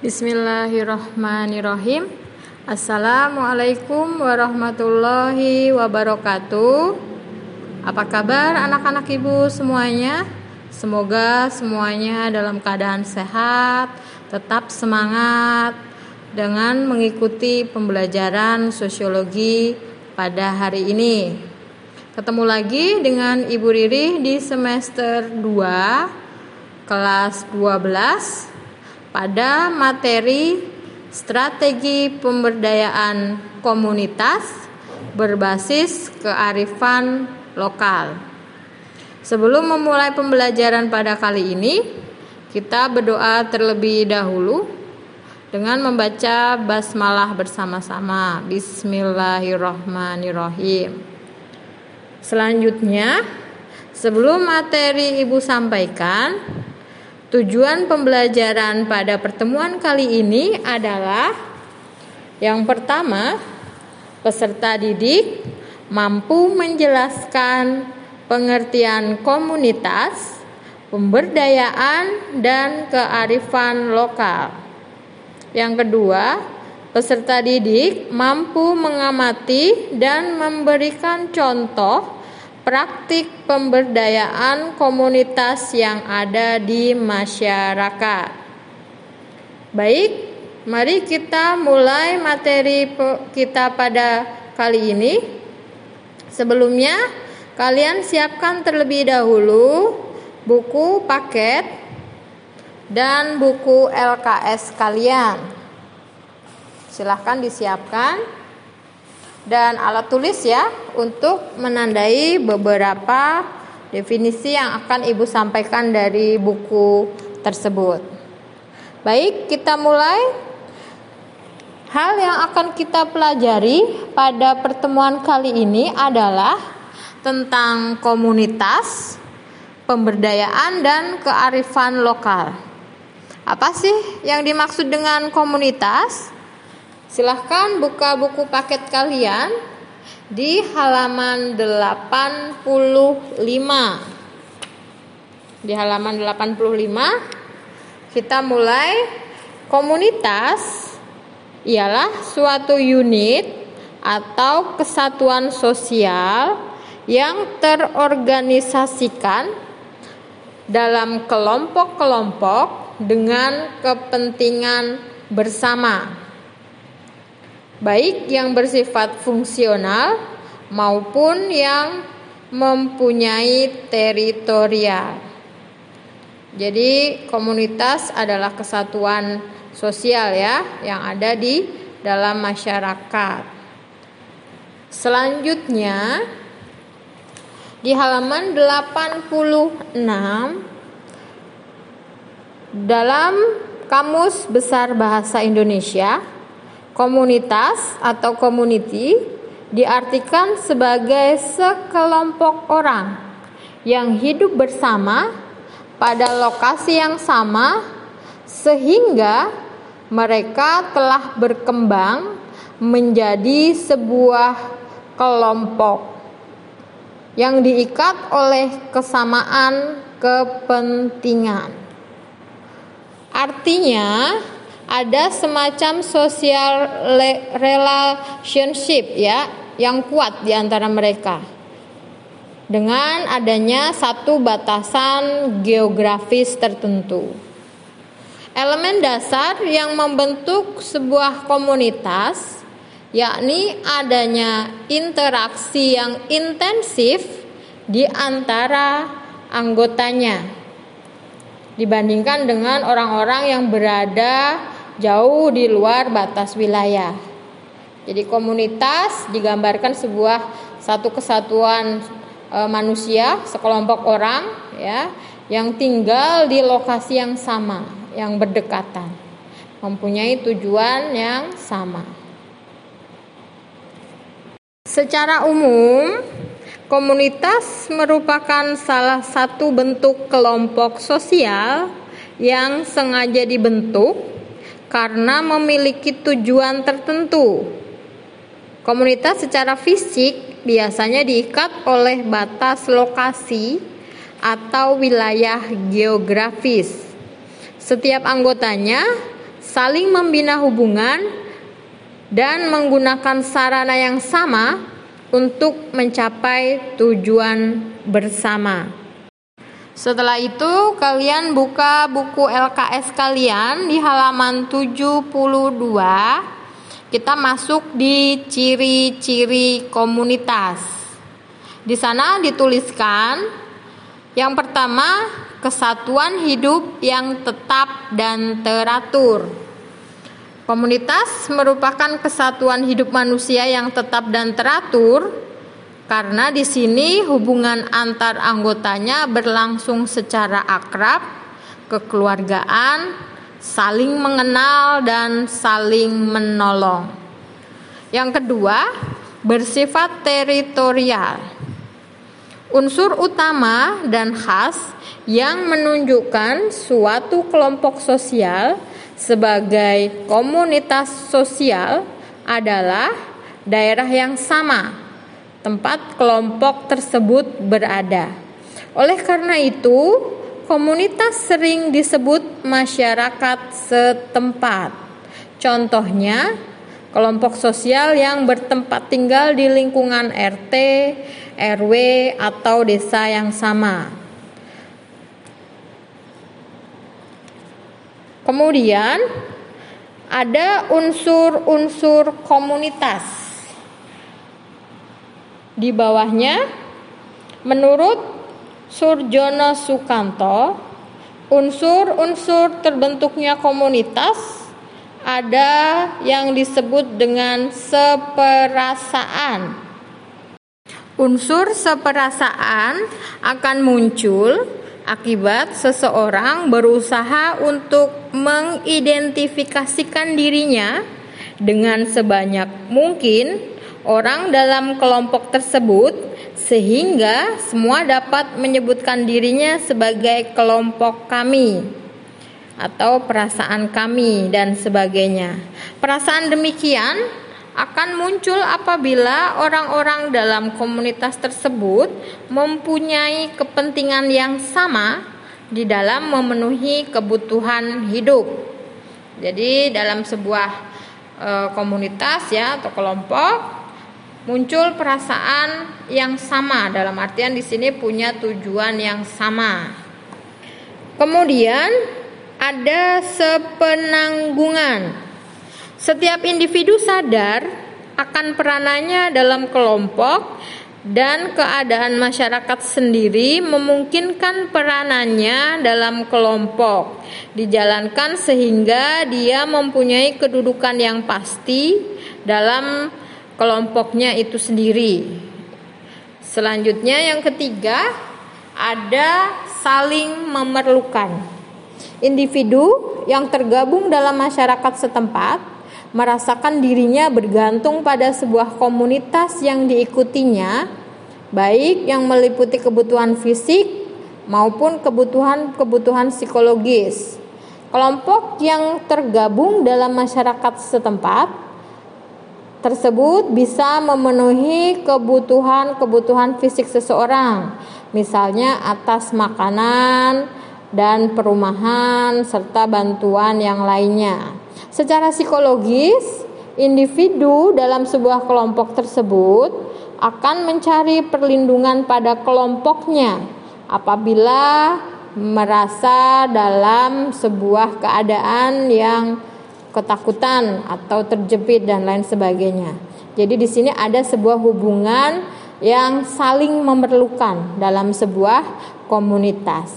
Bismillahirrahmanirrahim. Assalamualaikum warahmatullahi wabarakatuh. Apa kabar anak-anak ibu semuanya? Semoga semuanya dalam keadaan sehat, tetap semangat dengan mengikuti pembelajaran sosiologi pada hari ini. Ketemu lagi dengan Ibu Riri di semester 2 kelas 12 pada materi strategi pemberdayaan komunitas berbasis kearifan lokal. Sebelum memulai pembelajaran pada kali ini, kita berdoa terlebih dahulu dengan membaca basmalah bersama-sama. Bismillahirrahmanirrahim. Selanjutnya, sebelum materi Ibu sampaikan, Tujuan pembelajaran pada pertemuan kali ini adalah yang pertama, peserta didik mampu menjelaskan pengertian komunitas, pemberdayaan, dan kearifan lokal. Yang kedua, peserta didik mampu mengamati dan memberikan contoh praktik pemberdayaan komunitas yang ada di masyarakat. Baik, mari kita mulai materi kita pada kali ini. Sebelumnya, kalian siapkan terlebih dahulu buku paket dan buku LKS kalian. Silahkan disiapkan dan alat tulis ya untuk menandai beberapa definisi yang akan Ibu sampaikan dari buku tersebut. Baik, kita mulai. Hal yang akan kita pelajari pada pertemuan kali ini adalah tentang komunitas, pemberdayaan dan kearifan lokal. Apa sih yang dimaksud dengan komunitas? Silahkan buka buku paket kalian di halaman 85. Di halaman 85 kita mulai komunitas ialah suatu unit atau kesatuan sosial yang terorganisasikan dalam kelompok-kelompok dengan kepentingan bersama baik yang bersifat fungsional maupun yang mempunyai teritorial. Jadi komunitas adalah kesatuan sosial ya yang ada di dalam masyarakat. Selanjutnya di halaman 86 dalam Kamus Besar Bahasa Indonesia Komunitas atau community diartikan sebagai sekelompok orang yang hidup bersama pada lokasi yang sama sehingga mereka telah berkembang menjadi sebuah kelompok yang diikat oleh kesamaan kepentingan. Artinya, ada semacam social relationship ya yang kuat di antara mereka dengan adanya satu batasan geografis tertentu. Elemen dasar yang membentuk sebuah komunitas yakni adanya interaksi yang intensif di antara anggotanya dibandingkan dengan orang-orang yang berada jauh di luar batas wilayah. Jadi komunitas digambarkan sebuah satu kesatuan e, manusia, sekelompok orang ya yang tinggal di lokasi yang sama, yang berdekatan, mempunyai tujuan yang sama. Secara umum, komunitas merupakan salah satu bentuk kelompok sosial yang sengaja dibentuk karena memiliki tujuan tertentu. Komunitas secara fisik biasanya diikat oleh batas lokasi atau wilayah geografis. Setiap anggotanya saling membina hubungan dan menggunakan sarana yang sama untuk mencapai tujuan bersama. Setelah itu kalian buka buku LKS kalian di halaman 72. Kita masuk di ciri-ciri komunitas. Di sana dituliskan yang pertama kesatuan hidup yang tetap dan teratur. Komunitas merupakan kesatuan hidup manusia yang tetap dan teratur karena di sini hubungan antar anggotanya berlangsung secara akrab, kekeluargaan, saling mengenal dan saling menolong. Yang kedua, bersifat teritorial. Unsur utama dan khas yang menunjukkan suatu kelompok sosial sebagai komunitas sosial adalah daerah yang sama tempat kelompok tersebut berada. Oleh karena itu, komunitas sering disebut masyarakat setempat. Contohnya, kelompok sosial yang bertempat tinggal di lingkungan RT, RW, atau desa yang sama. Kemudian, ada unsur-unsur komunitas di bawahnya, menurut Surjono Sukanto, unsur-unsur terbentuknya komunitas ada yang disebut dengan seperasaan. Unsur seperasaan akan muncul akibat seseorang berusaha untuk mengidentifikasikan dirinya dengan sebanyak mungkin orang dalam kelompok tersebut sehingga semua dapat menyebutkan dirinya sebagai kelompok kami atau perasaan kami dan sebagainya. Perasaan demikian akan muncul apabila orang-orang dalam komunitas tersebut mempunyai kepentingan yang sama di dalam memenuhi kebutuhan hidup. Jadi dalam sebuah e, komunitas ya atau kelompok muncul perasaan yang sama dalam artian di sini punya tujuan yang sama. Kemudian ada sepenanggungan. Setiap individu sadar akan peranannya dalam kelompok dan keadaan masyarakat sendiri memungkinkan peranannya dalam kelompok dijalankan sehingga dia mempunyai kedudukan yang pasti dalam kelompoknya itu sendiri. Selanjutnya yang ketiga ada saling memerlukan. Individu yang tergabung dalam masyarakat setempat merasakan dirinya bergantung pada sebuah komunitas yang diikutinya, baik yang meliputi kebutuhan fisik maupun kebutuhan-kebutuhan psikologis. Kelompok yang tergabung dalam masyarakat setempat tersebut bisa memenuhi kebutuhan-kebutuhan fisik seseorang, misalnya atas makanan dan perumahan serta bantuan yang lainnya. Secara psikologis, individu dalam sebuah kelompok tersebut akan mencari perlindungan pada kelompoknya apabila merasa dalam sebuah keadaan yang ketakutan atau terjepit dan lain sebagainya. Jadi di sini ada sebuah hubungan yang saling memerlukan dalam sebuah komunitas.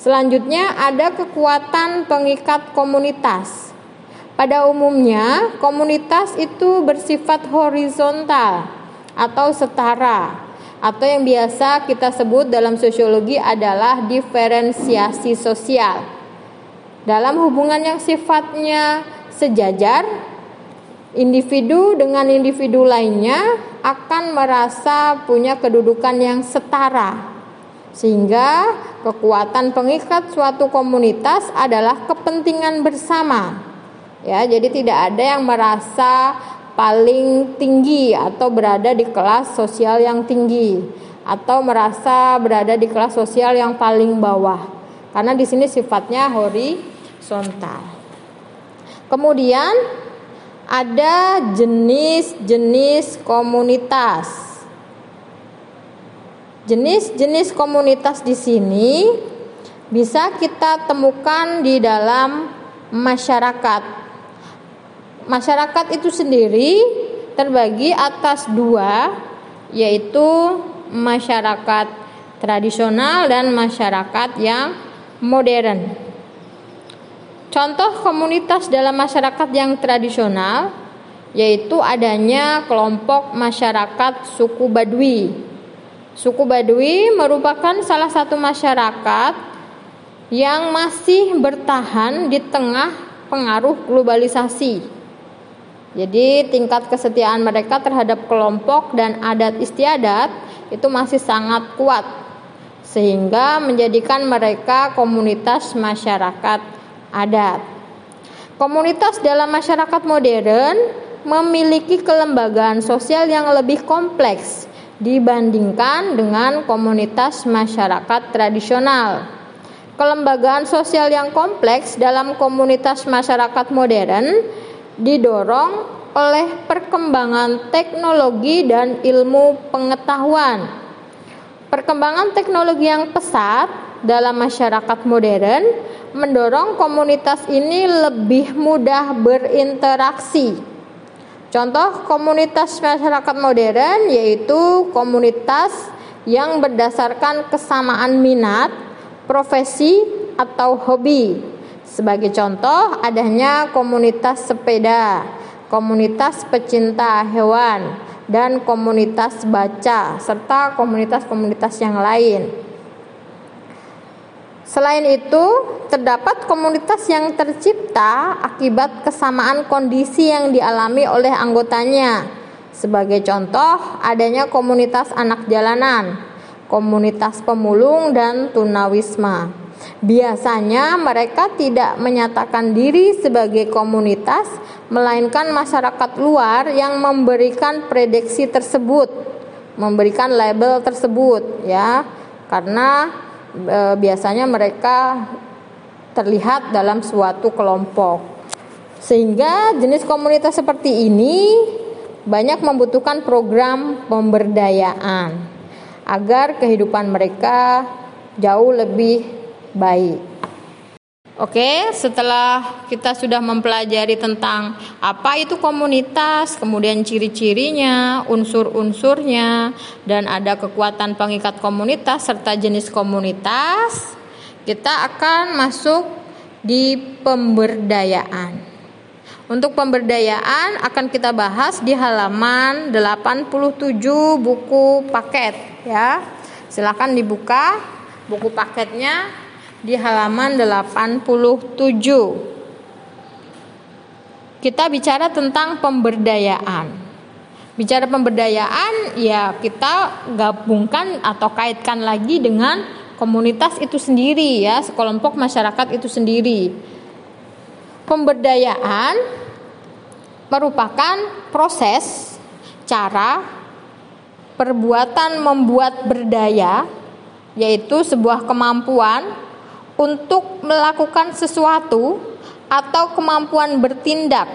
Selanjutnya ada kekuatan pengikat komunitas. Pada umumnya, komunitas itu bersifat horizontal atau setara atau yang biasa kita sebut dalam sosiologi adalah diferensiasi sosial dalam hubungan yang sifatnya sejajar, individu dengan individu lainnya akan merasa punya kedudukan yang setara. Sehingga kekuatan pengikat suatu komunitas adalah kepentingan bersama. Ya, jadi tidak ada yang merasa paling tinggi atau berada di kelas sosial yang tinggi atau merasa berada di kelas sosial yang paling bawah. Karena di sini sifatnya horizontal. Kemudian ada jenis-jenis komunitas. Jenis-jenis komunitas di sini bisa kita temukan di dalam masyarakat. Masyarakat itu sendiri terbagi atas dua, yaitu masyarakat tradisional dan masyarakat yang modern. Contoh komunitas dalam masyarakat yang tradisional yaitu adanya kelompok masyarakat suku Badui. Suku Badui merupakan salah satu masyarakat yang masih bertahan di tengah pengaruh globalisasi. Jadi tingkat kesetiaan mereka terhadap kelompok dan adat istiadat itu masih sangat kuat sehingga menjadikan mereka komunitas masyarakat adat. Komunitas dalam masyarakat modern memiliki kelembagaan sosial yang lebih kompleks dibandingkan dengan komunitas masyarakat tradisional. Kelembagaan sosial yang kompleks dalam komunitas masyarakat modern didorong oleh perkembangan teknologi dan ilmu pengetahuan. Perkembangan teknologi yang pesat dalam masyarakat modern mendorong komunitas ini lebih mudah berinteraksi. Contoh komunitas masyarakat modern yaitu komunitas yang berdasarkan kesamaan minat, profesi, atau hobi. Sebagai contoh, adanya komunitas sepeda, komunitas pecinta hewan, dan komunitas baca, serta komunitas-komunitas yang lain. Selain itu, terdapat komunitas yang tercipta akibat kesamaan kondisi yang dialami oleh anggotanya. Sebagai contoh, adanya komunitas anak jalanan, komunitas pemulung, dan tunawisma. Biasanya mereka tidak menyatakan diri sebagai komunitas, melainkan masyarakat luar yang memberikan prediksi tersebut, memberikan label tersebut, ya, karena e, biasanya mereka terlihat dalam suatu kelompok. Sehingga jenis komunitas seperti ini banyak membutuhkan program pemberdayaan agar kehidupan mereka jauh lebih baik. Oke, setelah kita sudah mempelajari tentang apa itu komunitas, kemudian ciri-cirinya, unsur-unsurnya, dan ada kekuatan pengikat komunitas serta jenis komunitas, kita akan masuk di pemberdayaan. Untuk pemberdayaan akan kita bahas di halaman 87 buku paket ya. Silakan dibuka buku paketnya di halaman 87. Kita bicara tentang pemberdayaan. Bicara pemberdayaan, ya kita gabungkan atau kaitkan lagi dengan komunitas itu sendiri ya, sekelompok masyarakat itu sendiri. Pemberdayaan merupakan proses, cara, perbuatan membuat berdaya, yaitu sebuah kemampuan untuk melakukan sesuatu atau kemampuan bertindak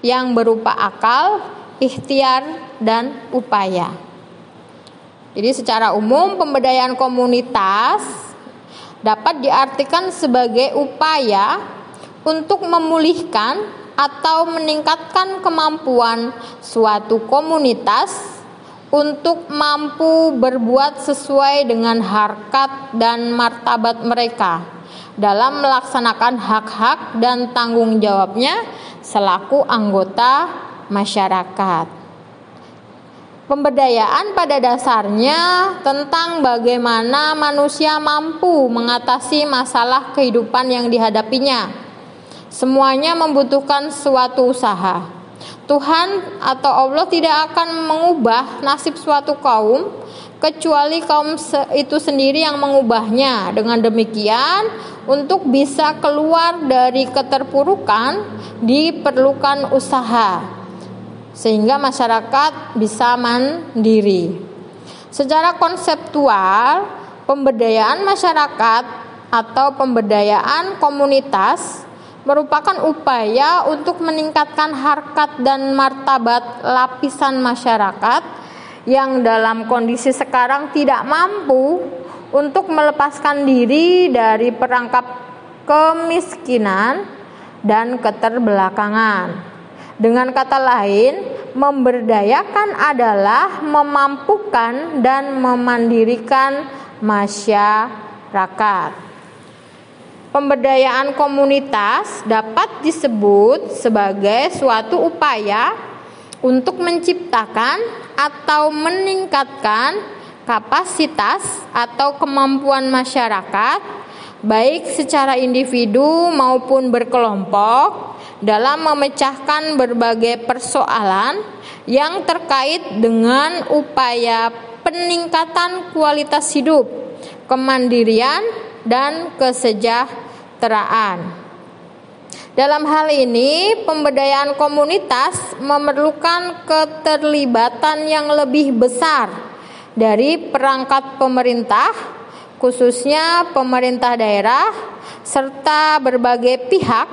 yang berupa akal, ikhtiar, dan upaya. Jadi secara umum pemberdayaan komunitas dapat diartikan sebagai upaya untuk memulihkan atau meningkatkan kemampuan suatu komunitas untuk mampu berbuat sesuai dengan harkat dan martabat mereka dalam melaksanakan hak-hak dan tanggung jawabnya selaku anggota masyarakat. Pemberdayaan pada dasarnya tentang bagaimana manusia mampu mengatasi masalah kehidupan yang dihadapinya. Semuanya membutuhkan suatu usaha Tuhan atau Allah tidak akan mengubah nasib suatu kaum kecuali kaum itu sendiri yang mengubahnya. Dengan demikian, untuk bisa keluar dari keterpurukan diperlukan usaha sehingga masyarakat bisa mandiri. Secara konseptual, pemberdayaan masyarakat atau pemberdayaan komunitas merupakan upaya untuk meningkatkan harkat dan martabat lapisan masyarakat yang dalam kondisi sekarang tidak mampu untuk melepaskan diri dari perangkap kemiskinan dan keterbelakangan. Dengan kata lain, memberdayakan adalah memampukan dan memandirikan masyarakat. Pemberdayaan komunitas dapat disebut sebagai suatu upaya untuk menciptakan atau meningkatkan kapasitas atau kemampuan masyarakat, baik secara individu maupun berkelompok, dalam memecahkan berbagai persoalan yang terkait dengan upaya peningkatan kualitas hidup, kemandirian, dan kesejahteraan. Dalam hal ini, pemberdayaan komunitas memerlukan keterlibatan yang lebih besar dari perangkat pemerintah, khususnya pemerintah daerah, serta berbagai pihak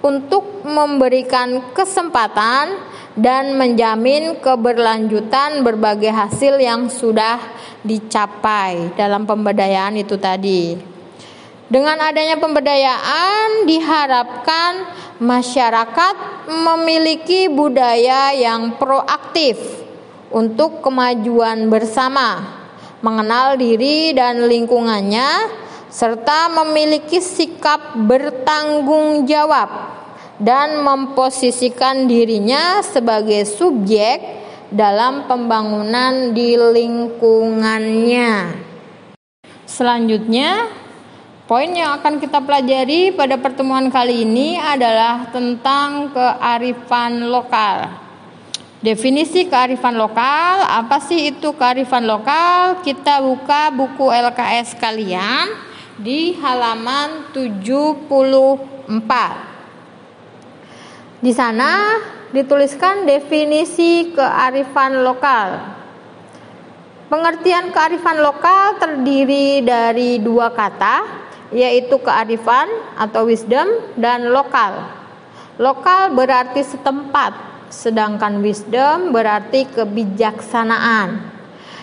untuk memberikan kesempatan dan menjamin keberlanjutan berbagai hasil yang sudah dicapai dalam pemberdayaan itu tadi. Dengan adanya pemberdayaan diharapkan masyarakat memiliki budaya yang proaktif untuk kemajuan bersama, mengenal diri dan lingkungannya serta memiliki sikap bertanggung jawab dan memposisikan dirinya sebagai subjek dalam pembangunan di lingkungannya. Selanjutnya, Poin yang akan kita pelajari pada pertemuan kali ini adalah tentang kearifan lokal. Definisi kearifan lokal, apa sih itu kearifan lokal? Kita buka buku LKS kalian di halaman 74. Di sana dituliskan definisi kearifan lokal. Pengertian kearifan lokal terdiri dari dua kata, yaitu kearifan atau wisdom dan lokal. Lokal berarti setempat, sedangkan wisdom berarti kebijaksanaan.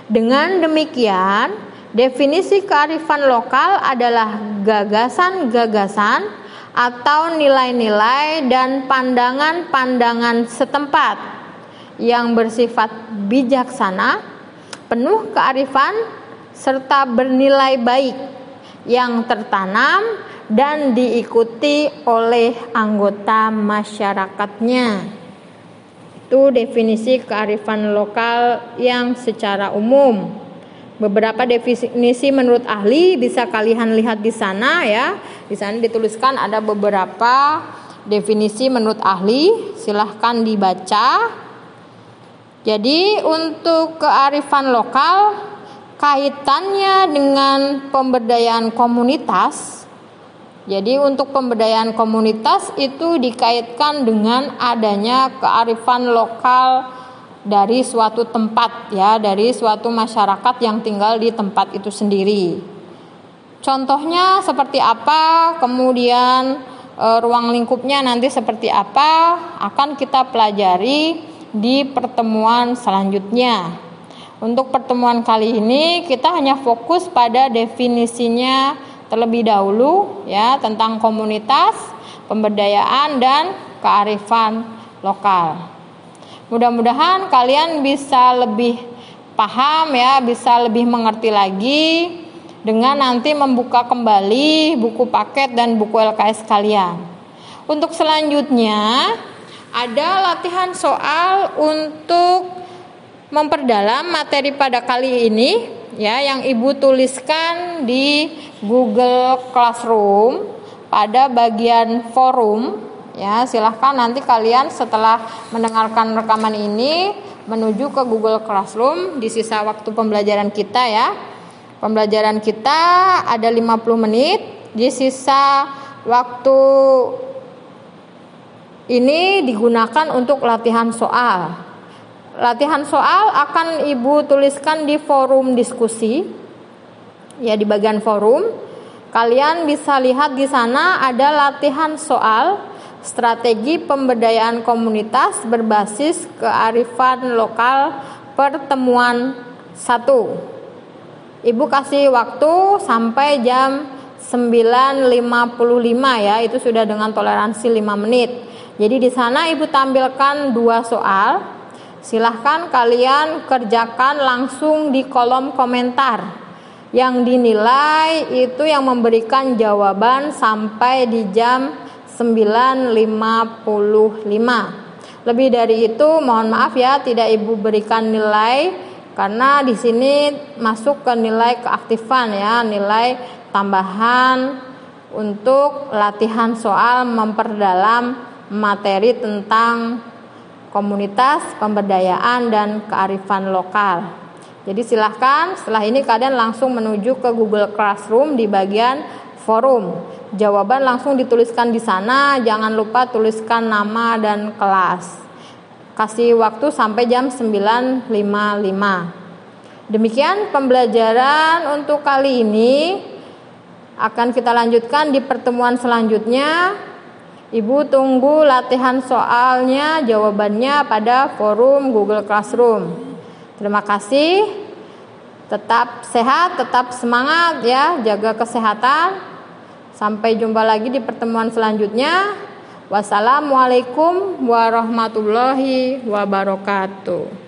Dengan demikian, definisi kearifan lokal adalah gagasan-gagasan atau nilai-nilai dan pandangan-pandangan setempat yang bersifat bijaksana, penuh kearifan, serta bernilai baik yang tertanam dan diikuti oleh anggota masyarakatnya. Itu definisi kearifan lokal yang secara umum. Beberapa definisi menurut ahli bisa kalian lihat di sana ya. Di sana dituliskan ada beberapa definisi menurut ahli, silahkan dibaca. Jadi untuk kearifan lokal kaitannya dengan pemberdayaan komunitas. Jadi untuk pemberdayaan komunitas itu dikaitkan dengan adanya kearifan lokal dari suatu tempat ya, dari suatu masyarakat yang tinggal di tempat itu sendiri. Contohnya seperti apa, kemudian e, ruang lingkupnya nanti seperti apa akan kita pelajari di pertemuan selanjutnya. Untuk pertemuan kali ini kita hanya fokus pada definisinya terlebih dahulu ya tentang komunitas, pemberdayaan dan kearifan lokal. Mudah-mudahan kalian bisa lebih paham ya, bisa lebih mengerti lagi dengan nanti membuka kembali buku paket dan buku LKS kalian. Untuk selanjutnya ada latihan soal untuk memperdalam materi pada kali ini ya yang Ibu tuliskan di Google Classroom pada bagian forum. Ya silahkan nanti kalian setelah mendengarkan rekaman ini menuju ke Google Classroom di sisa waktu pembelajaran kita ya. Pembelajaran kita ada 50 menit di sisa waktu ini digunakan untuk latihan soal Latihan soal akan Ibu tuliskan di forum diskusi. Ya, di bagian forum. Kalian bisa lihat di sana ada latihan soal strategi pemberdayaan komunitas berbasis kearifan lokal pertemuan satu. Ibu kasih waktu sampai jam 9.55 ya, itu sudah dengan toleransi 5 menit. Jadi di sana Ibu tampilkan dua soal. Silahkan kalian kerjakan langsung di kolom komentar. Yang dinilai itu yang memberikan jawaban sampai di jam 9.55. Lebih dari itu mohon maaf ya tidak Ibu berikan nilai karena di sini masuk ke nilai keaktifan ya, nilai tambahan untuk latihan soal memperdalam materi tentang komunitas, pemberdayaan dan kearifan lokal. Jadi silahkan setelah ini kalian langsung menuju ke Google Classroom di bagian forum. Jawaban langsung dituliskan di sana, jangan lupa tuliskan nama dan kelas. Kasih waktu sampai jam 9.55. Demikian pembelajaran untuk kali ini akan kita lanjutkan di pertemuan selanjutnya. Ibu tunggu latihan soalnya, jawabannya pada forum Google Classroom. Terima kasih. Tetap sehat, tetap semangat ya, jaga kesehatan. Sampai jumpa lagi di pertemuan selanjutnya. Wassalamualaikum warahmatullahi wabarakatuh.